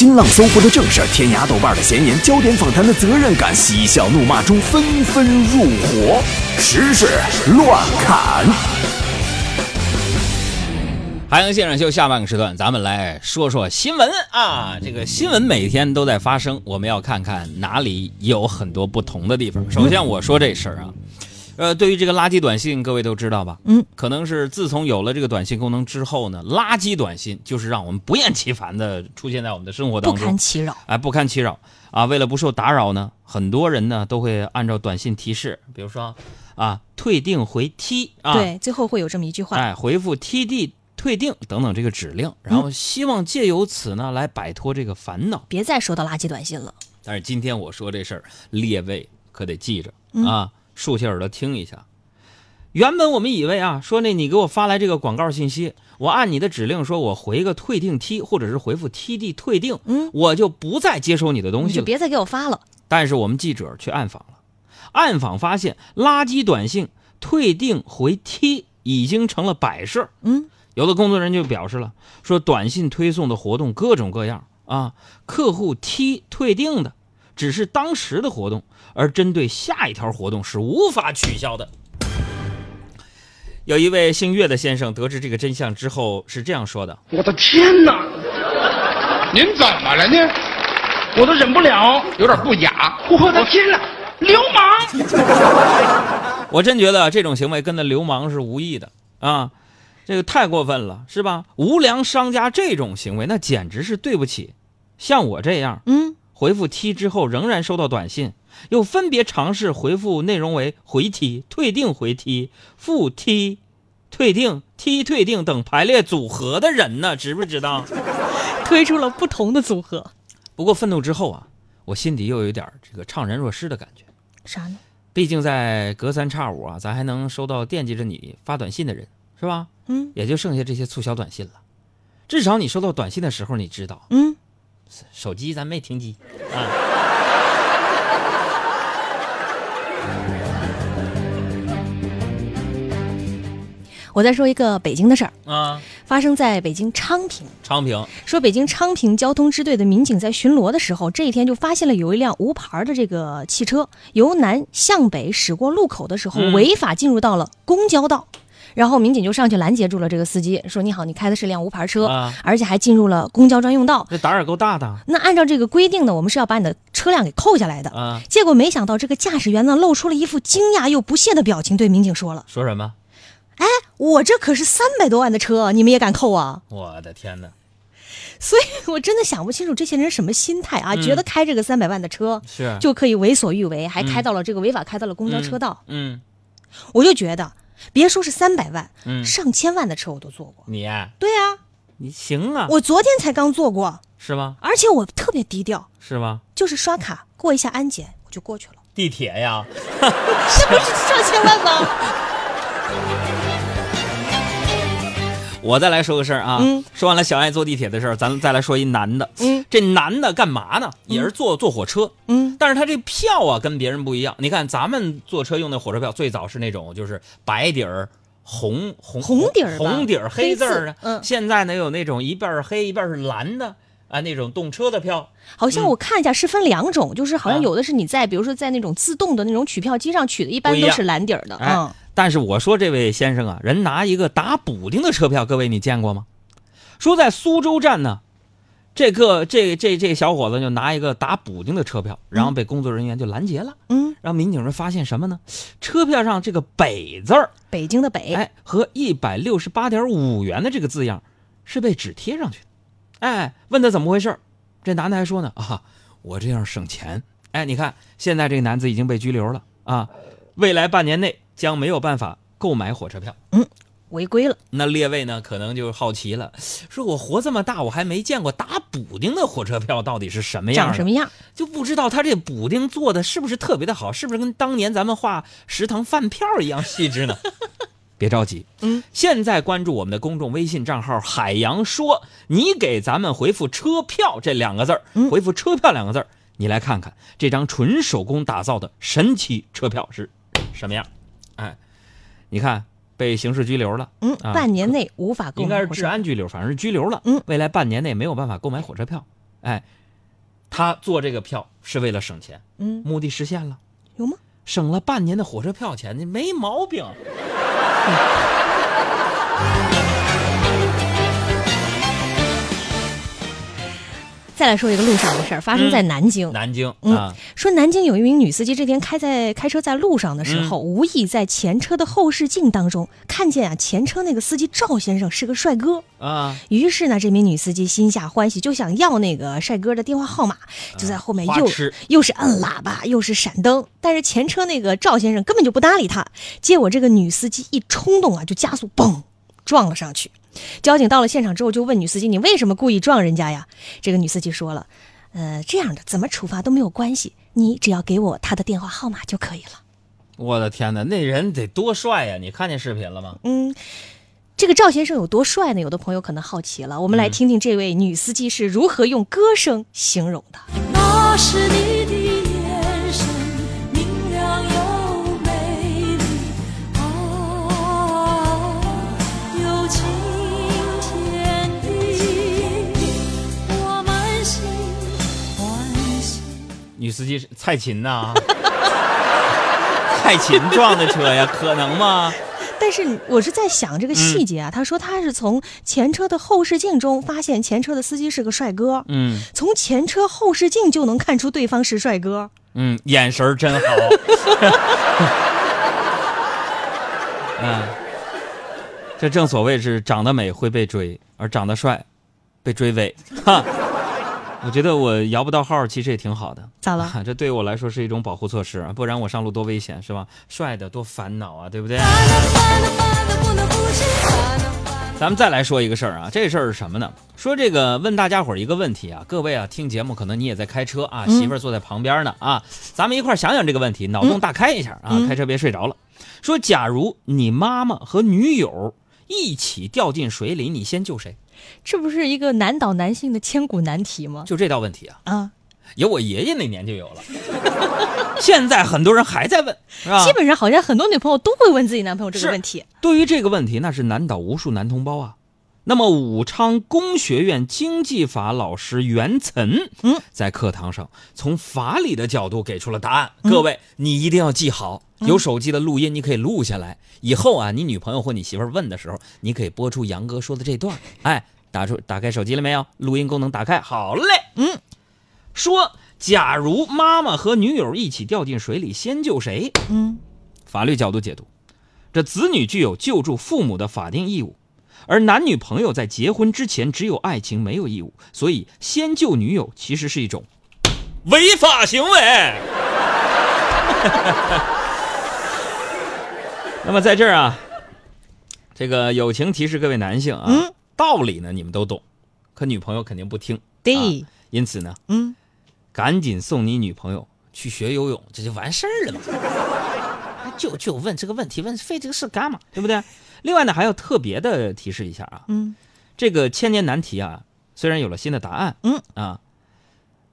新浪、搜狐的正事儿，天涯、豆瓣的闲言，焦点访谈的责任感，嬉笑怒骂中纷纷入伙，时事乱砍。海洋现场秀下半个时段，咱们来说说新闻啊。这个新闻每天都在发生，我们要看看哪里有很多不同的地方。首先我说这事儿啊，呃，对于这个垃圾短信，各位都知道吧？嗯，可能是自从有了这个短信功能之后呢，垃圾短信就是让我们不厌其烦的出现在我们的生活当中不，堪其扰。哎，不堪其扰啊！为了不受打扰呢，很多人呢都会按照短信提示，比如说啊，退订回 T 啊，对，最后会有这么一句话：哎，回复 TD 退订等等这个指令，然后希望借由此呢来摆脱这个烦恼。别再收到垃圾短信了。但是今天我说这事儿，列位可得记着嗯啊，竖起耳朵听一下。原本我们以为啊，说那你给我发来这个广告信息，我按你的指令说我回个退订 T，或者是回复 TD 退订，嗯，我就不再接收你的东西了。你就别再给我发了。但是我们记者去暗访了，暗访发现垃圾短信退订回 T 已经成了摆设。嗯，有的工作人员就表示了，说短信推送的活动各种各样啊，客户 T 退订的只是当时的活动，而针对下一条活动是无法取消的。有一位姓岳的先生得知这个真相之后是这样说的我的天哪！您怎么了呢？我都忍不了！有点不雅。我的天哪！流氓！：“ 我真觉得这种行为跟那流氓是无异的啊，这个太过分了，是吧？无良商家这种行为，那简直是对不起像我这样嗯，回复 T 之后仍然收到短信，又分别尝试回复内容为回 T、退订回 T、复 T、退订、T 退订等排列组合的人呢，知不知道？推出了不同的组合。不过愤怒之后啊，我心底又有点这个怅然若失的感觉。啥呢？毕竟在隔三差五啊，咱还能收到惦记着你发短信的人，是吧？嗯也就剩下这些促销短信了。至少你收到短信的时候，你知道嗯，手机咱没停机啊。我再说一个北京的事儿，啊，发生在北京昌平。昌平说北京昌平交通支队的民警在巡逻的时候，这一天就发现了有一辆无牌的这个汽车由南向北驶过路口的时候，嗯违法进入到了公交道。然后民警就上去拦截住了这个司机，说：“你好，你开的是辆无牌车，啊而且还进入了公交专用道。这胆儿也够大的那按照这个规定呢，我们是要把你的车辆给扣下来的。啊！结果没想到这个驾驶员呢，露出了一副惊讶又不屑的表情，对民警说了说什么？：“哎我这可是三百多万的车，你们也敢扣啊我的天哪！！”所以，我真的想不清楚这些人什么心态啊，觉得开这个三百万的车是就可以为所欲为，还开到了这个违法开到了公交车道。嗯，我就觉得，别说是三百万，嗯上千万的车我都坐过。你对啊，你行啊，我昨天才刚坐过，是吗？而且我特别低调，是吗？就是刷卡过一下安检我就过去了，地铁呀，这不是上千万吗？我再来说个事儿啊。嗯说完了小爱坐地铁的事儿，咱再来说一男的。嗯，这男的干嘛呢？也是坐坐火车。嗯，但是他这票啊跟别人不一样。你看咱们坐车用的火车票，最早是那种就是白底儿。红红红底儿红底儿黑字儿的，嗯现在呢有那种一半儿黑一半儿是蓝的啊，那种动车的票，好像我看一下是分两种，就是好像啊有的是你在比如说在那种自动的那种取票机上取的，一般都是蓝底儿的。哎嗯，但是我说这位先生啊，人拿一个打补丁的车票，各位你见过吗？说在苏州站呢，这个这这这小伙子就拿一个打补丁的车票，然后被工作人员就拦截了。嗯，然后民警们发现什么呢？车票上这个“北”字儿，北京的北，哎，和一百六十八点五元的这个字样是被纸贴上去的。哎，问他怎么回事儿这男的还说呢啊，我这样省钱。哎，你看现在这个男子已经被拘留了啊，未来半年内将没有办法购买火车票。违规了。那列位呢，可能就好奇了，说我活这么大，我还没见过打补丁的火车票到底是什么样，长什么样？就不知道他这补丁做的是不是特别的好，是不是跟当年咱们画食堂饭票一样细致呢？别着急，嗯，现在关注我们的公众微信账号“海洋说”，你给咱们回复“车票”这两个字儿，嗯回复“车票”两个字儿，你来看看这张纯手工打造的神奇车票是什么样。哎，你看被刑事拘留了，嗯，啊半年内无法购买应该是。治安拘留，反正是拘留了。嗯，未来半年内没有办法购买火车票。哎，他做这个票是为了省钱，嗯，目的实现了，有吗？省了半年的火车票钱，你没毛病。再来说一个路上的事儿，发生在南京。南京嗯啊，说南京有一名女司机，这天开在开车在路上的时候，无意在前车的后视镜当中看见啊，前车那个司机赵先生是个帅哥。啊，于是呢，这名女司机心下欢喜，就想要那个帅哥的电话号码，就在后面又、又是摁喇叭，又是闪灯。但是前车那个赵先生根本就不搭理他，结果这个女司机一冲动啊，就加速，嘣，撞了上去。交警到了现场之后，就问女司机：“你为什么故意撞人家呀？”这个女司机说了：“呃，这样的怎么处罚都没有关系，你只要给我他的电话号码就可以了。我的天哪，那人得多帅呀！你看见视频了吗？”嗯，这个赵先生有多帅呢？有的朋友可能好奇了，我们来听听这位女司机是如何用歌声形容的。那是你女司机是蔡琴呐、蔡琴撞的车呀，可能吗？但是我是在想这个细节啊，他说他是从前车的后视镜中发现前车的司机是个帅哥，嗯从前车后视镜就能看出对方是帅哥。嗯，眼神儿真好。嗯，这正所谓是长得美会被追，而长得帅被追尾。哈，我觉得我摇不到号，其实也挺好的。咋了？啊 这对我来说是一种保护措施，不然我上路多危险，是吧？帅的多烦恼啊，对不对？咱们再来说一个事儿啊，这事儿是什么呢？说这个问大家伙儿一个问题啊，各位啊，听节目可能你也在开车啊，媳妇儿坐在旁边呢啊，咱们一块儿想想这个问题，脑洞大开一下啊，开车别睡着了。说假如你妈妈和女友一起掉进水里，你先救谁？这不是一个难倒男性的千古难题吗？就这道问题啊，啊，有我爷爷那年就有了，现在很多人还在问，是吧？基本上好像很多女朋友都会问自己男朋友这个问题。对于这个问题，那是难倒无数男同胞啊。那么，武昌工学院经济法老师袁岑，嗯，在课堂上从法理的角度给出了答案。各位，你一定要记好，有手机的录音你可以录下来，以后啊，你女朋友或你媳妇儿问的时候，你可以播出杨哥说的这段。哎，打出打开手机了没有？录音功能打开，好嘞。嗯，说，假如妈妈和女友一起掉进水里，先救谁？嗯，法律角度解读，这子女具有救助父母的法定义务，而男女朋友在结婚之前只有爱情没有义务，所以先救女友其实是一种违法行为。那么在这儿啊，这个友情提示各位男性啊，嗯？道理呢你们都懂，可女朋友肯定不听，对。啊。因此呢，嗯，赶紧送你女朋友去学游泳，这就完事儿了嘛。就就问这个问题，问费这个事干嘛？对不对？另外呢，还要特别的提示一下啊，嗯，这个千年难题啊，虽然有了新的答案，嗯啊，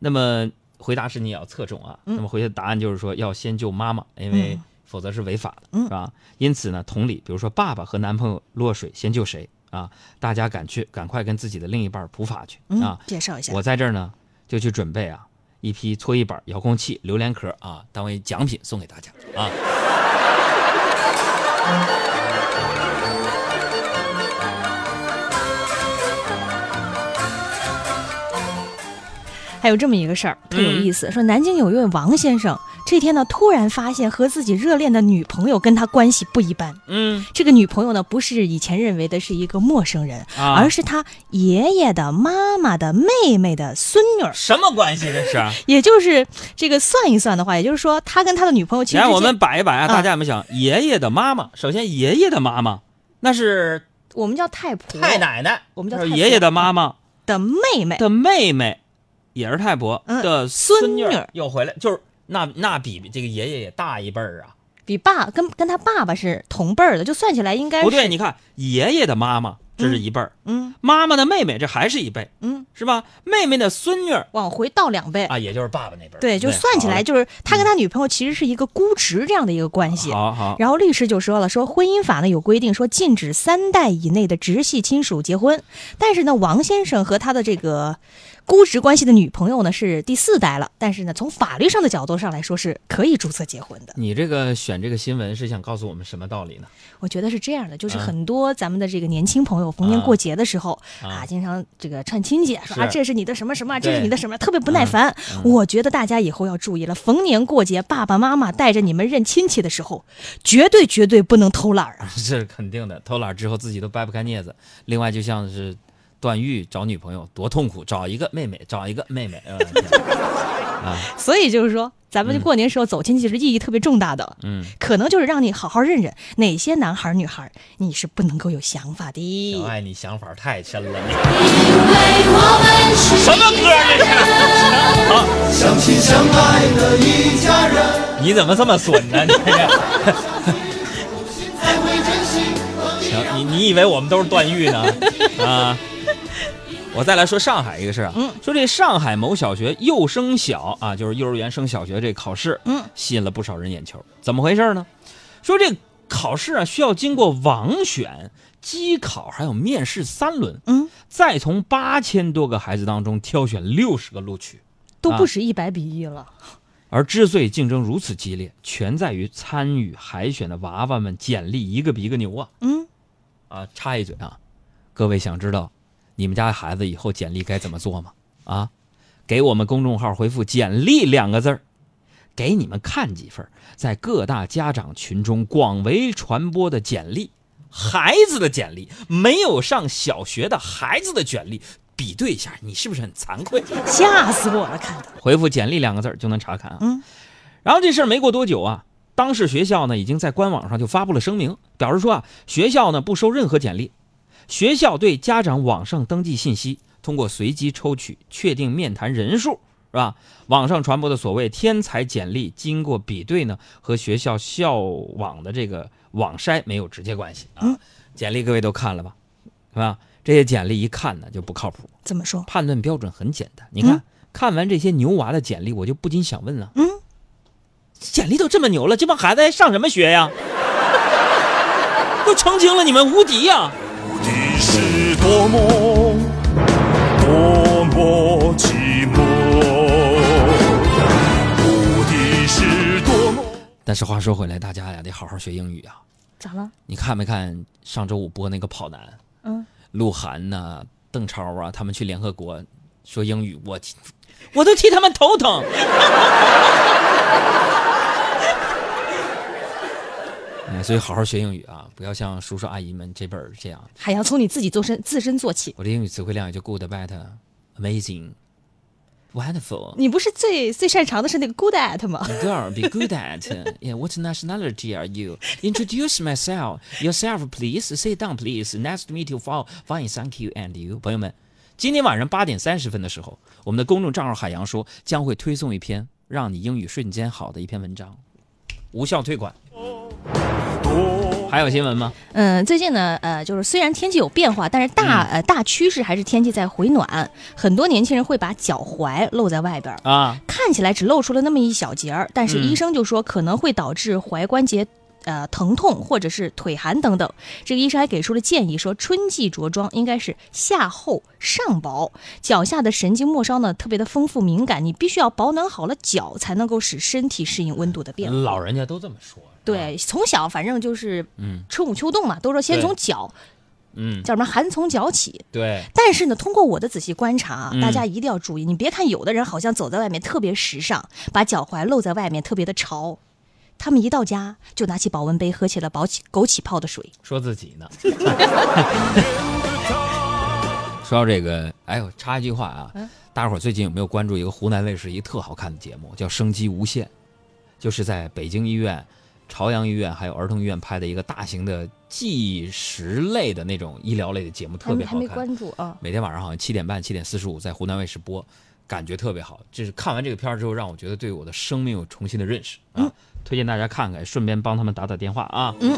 那么回答时你也要侧重啊。嗯那么回答答案就是说要先救妈妈，因为嗯否则是违法的，嗯是吧？因此呢，同理，比如说爸爸和男朋友落水，先救谁啊？大家赶去赶快跟自己的另一半普法去嗯啊！介绍一下。我在这儿呢，就去准备啊一批搓衣板、遥控器、榴莲壳啊，当为奖品送给大家啊。还有这么一个事儿，特有意思。说南京有一位王先生，这天呢突然发现和自己热恋的女朋友跟他关系不一般。嗯这个女朋友呢，不是以前认为的是一个陌生人，啊而是他爷爷的妈妈的妹妹的孙女。什么关系这是？也就是这个算一算的话，也就是说，他跟他的女朋友其实来我们摆一摆啊，啊大家有没有想，爷爷的妈妈？首先，爷爷的妈妈那是我们叫太婆，太奶奶，我们叫太爷爷的妈妈的妹妹。的妹妹，也是太婆嗯的孙女女又回来，就是那那比这个爷爷也大一辈儿啊。比爸跟跟他爸爸是同辈儿的，就算起来应该是不对，你看爷爷的妈妈这是一辈儿，嗯妈妈的妹妹这还是一辈，嗯，是吧？妹妹的孙女往回倒两辈。啊，也就是爸爸那辈儿。对，就算起来，就是他跟他女朋友其实是一个估值这样的一个关系。好好，然后律师就说了，说婚姻法呢有规定说禁止三代以内的直系亲属结婚，但是呢，王先生和他的这个估值关系的女朋友呢是第四代了，但是呢，从法律上的角度上来说是可以注册结婚的。你这个选这个新闻是想告诉我们什么道理呢？我觉得是这样的，就是啊很多咱们的这个年轻朋友逢年过节的时候啊啊，经常这个串亲戚说啊，这是你的什么什么，这是你的什么，特别不耐烦。我觉得大家以后要注意了，逢年过节，爸爸妈妈带着你们认亲戚的时候，绝对绝对不能偷懒儿啊！这是肯定的，偷懒之后自己都掰不开镊子。另外，就像是段誉找女朋友多痛苦，找一个妹妹，找一个妹妹，啊，所以就是说，咱们过年时候走亲戚是意义特别重大的，嗯，可能就是让你好好认认哪些男孩女孩你是不能够有想法的。小爱，你想法太深了，你因为我们是什么歌这是？相亲相爱的一家人，你怎么这么损呢？你你以为我们都是段誉呢？啊！我再来说上海一个事儿啊，嗯说这上海某小学幼升小啊，就是幼儿园升小学这考试，嗯，吸引了不少人眼球。怎么回事呢？说这考试啊需要经过网选、机考还有面试三轮，嗯，再从八千多个孩子当中挑选六十个录取。都啊不止一百比一了。而之所以竞争如此激烈，全在于参与海选的娃娃们简历一个比一个牛啊！嗯，啊，插一嘴啊，各位想知道你们家孩子以后简历该怎么做吗？啊，给我们公众号回复“简历”两个字儿，给你们看几份在各大家长群中广为传播的简历，孩子的简历，没有上小学的孩子的简历，比对一下，你是不是很惭愧？吓死我了，看的。回复“简历”两个字儿就能查看啊。嗯，然后这事儿没过多久啊，当事学校呢已经在官网上就发布了声明，表示说啊，学校呢不收任何简历，学校对家长网上登记信息通过随机抽取确定面谈人数，是吧？网上传播的所谓天才简历，经过比对呢，和学校校网的这个网筛没有直接关系啊。嗯简历各位都看了吧，是吧？这些简历一看呢就不靠谱。怎么说？判断标准很简单。你看，嗯看完这些牛娃的简历，我就不禁想问了：嗯，简历都这么牛了，这帮孩子还上什么学呀？都澄清了你们无敌呀！的是多么多么寂寞，目的是多么。但是话说回来，大家呀得好好学英语啊！咋了？你看没看上周五播那个跑男？嗯，鹿晗呐、邓超啊，他们去联合国说英语，我我都替他们头疼。哎，所以好好学英语啊，不要像叔叔阿姨们这辈儿这样。还要从你自己做身自身做起。我的英语词汇量也就 good、bad、amazing、wonderful。你不是最最擅长的是那个 good at 吗？Girl, be good at. Yeah, what nationality are you? Introduce myself. Yourself, please. Sit down, please. Nice to meet you. Fine, fine, thank you. And you，朋友们，今天晚上八点三十分的时候，我们的公众账号海洋说将会推送一篇让你英语瞬间好的一篇文章，无效退款。还有新闻吗？嗯，最近呢，呃，就是虽然天气有变化，但是大、呃大趋势还是天气在回暖。很多年轻人会把脚踝露在外边儿，啊，看起来只露出了那么一小截儿，但是嗯医生就说可能会导致踝关节。呃，疼痛或者是腿寒等等，这个医生还给出了建议，说春季着装应该是下厚上薄，脚下的神经末梢呢特别的丰富敏感，你必须要保暖好了脚，才能够使身体适应温度的变化。老人家都这么说。对，从小反正就是嗯春捂秋冻嘛，都说先从脚嗯，叫什么寒从脚起。对，但是呢，通过我的仔细观察啊，嗯大家一定要注意，你别看有的人好像走在外面特别时尚，把脚踝露在外面特别的潮，他们一到家就拿起保温杯喝起了枸杞枸杞泡的水。说自己呢。说到这个，哎呦，插一句话啊，嗯大伙儿最近有没有关注一个湖南卫视一个特好看的节目，叫《生机无限》，就是在北京医院、朝阳医院还有儿童医院拍的一个大型的纪实类的那种医疗类的节目，特别好看。注啊。每天晚上好像七点半、七点四十五在湖南卫视播，感觉特别好。这是看完这个片儿之后，让我觉得对我的生命有重新的认识啊。推荐大家看看，顺便帮他们打打电话啊。嗯，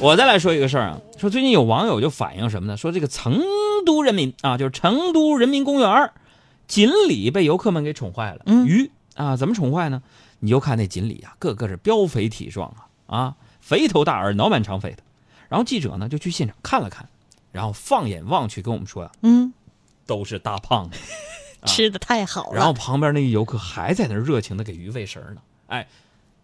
我再来说一个事儿啊，说最近有网友就反映什么呢？说这个成都人民啊，就是成都人民公园儿锦鲤被游客们给宠坏了。嗯鱼啊，怎么宠坏呢？你就看那锦鲤啊，个个是膘肥体壮啊啊，肥头大耳，脑满肠肥的。然后记者呢就去现场看了看，然后放眼望去跟我们说呀、嗯，都是大胖子。吃的太好了。然后旁边那个游客还在那儿热情的给鱼喂食呢。哎，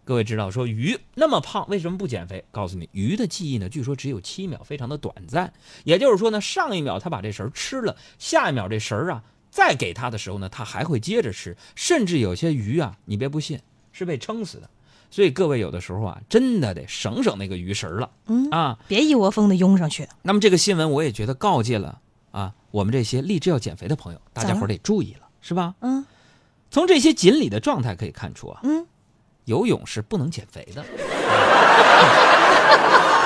各位知道说鱼那么胖为什么不减肥？告诉你，鱼的记忆呢，据说只有七秒，非常的短暂。也就是说呢，上一秒它把这食儿吃了，下一秒这食儿啊再给它的时候呢，它还会接着吃，甚至有些鱼啊，你别不信，是被撑死的。所以各位有的时候啊，真的得省省那个鱼食儿了。嗯啊，别一窝蜂的拥上去。那么这个新闻我也觉得告诫了啊，我们这些立志要减肥的朋友，大家伙儿得注意了，是吧？嗯从这些锦鲤的状态可以看出啊，嗯，游泳是不能减肥的。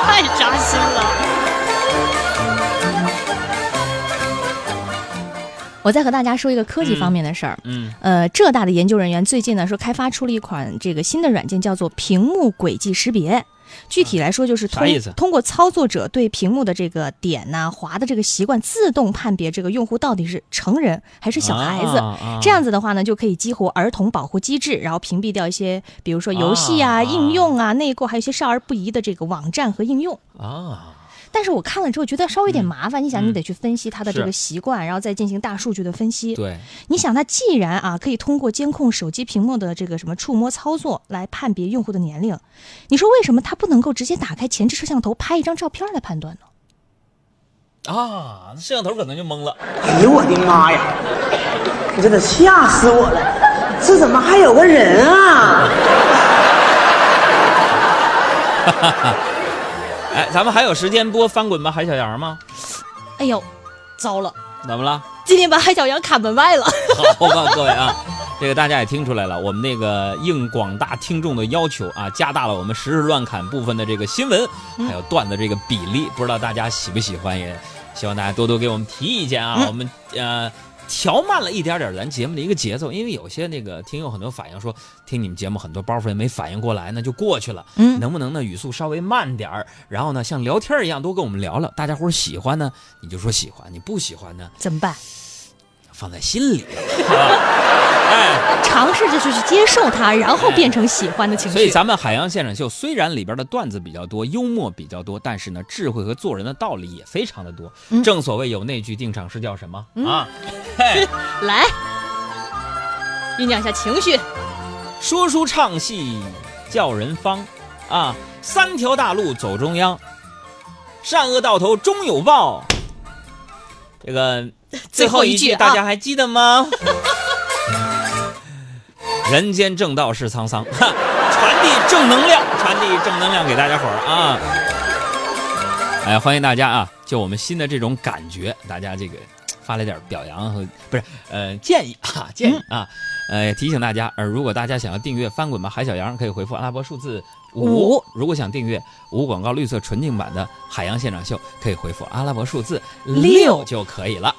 太扎心了。我再和大家说一个科技方面的事儿。嗯呃，浙大的研究人员最近呢说开发出了一款这个新的软件，叫做屏幕轨迹识别。具体来说，就是通通过操作者对屏幕的这个点呐、滑的这个习惯，自动判别这个用户到底是成人还是小孩子。这样子的话呢，就可以激活儿童保护机制，然后屏蔽掉一些，比如说游戏啊、啊应用啊、内购，还有一些少儿不宜的这个网站和应用。啊，但是我看了之后觉得稍微有点麻烦，你想，嗯你得去分析他的这个习惯，然后再进行大数据的分析。对，你想，他既然啊可以通过监控手机屏幕的这个什么触摸操作来判别用户的年龄，你说为什么他不能够直接打开前置摄像头拍一张照片来判断呢？啊，那摄像头可能就懵了。哎呦我的妈呀！你真的吓死我了！这怎么还有个人啊？哎，咱们还有时间播翻滚吧，海小羊吗？哎呦，糟了，怎么了？今天把海小羊卡门外了。好，我告诉各位啊，这个大家也听出来了，我们那个应广大听众的要求啊，加大了我们时事乱侃部分的这个新闻还有段的这个比例，不知道大家喜不喜欢？也希望大家多多给我们提意见啊。我们呃调慢了一点点咱节目的一个节奏，因为有些那个听友很多反映说，听你们节目很多包袱也没反应过来，那就过去了。嗯能不能呢语速稍微慢点儿，然后呢像聊天一样多跟我们聊聊，大家伙儿喜欢呢你就说喜欢，你不喜欢呢怎么办？放在心里？哎。尝试着就去接受它，然后变成喜欢的情绪。所以咱们海洋现场秀虽然里边的段子比较多，幽默比较多，但是呢，智慧和做人的道理也非常的多。嗯正所谓有那句定场诗叫什么、啊？嘿，来酝酿一下情绪。说书唱戏叫人方啊，三条大路走中央，善恶到头终有报。这个 最后一句大家还记得吗？人间正道是沧桑，哈，传递正能量，传递正能量给大家伙儿啊！哎，欢迎大家啊！就我们新的这种感觉，大家这个发来点表扬和不是呃建议啊建议啊，呃提醒大家，呃如果大家想要订阅翻滚吧海小羊，可以回复阿拉伯数字五五；如果想订阅无广告绿色纯净版的海洋现场秀，可以回复阿拉伯数字六六就可以了。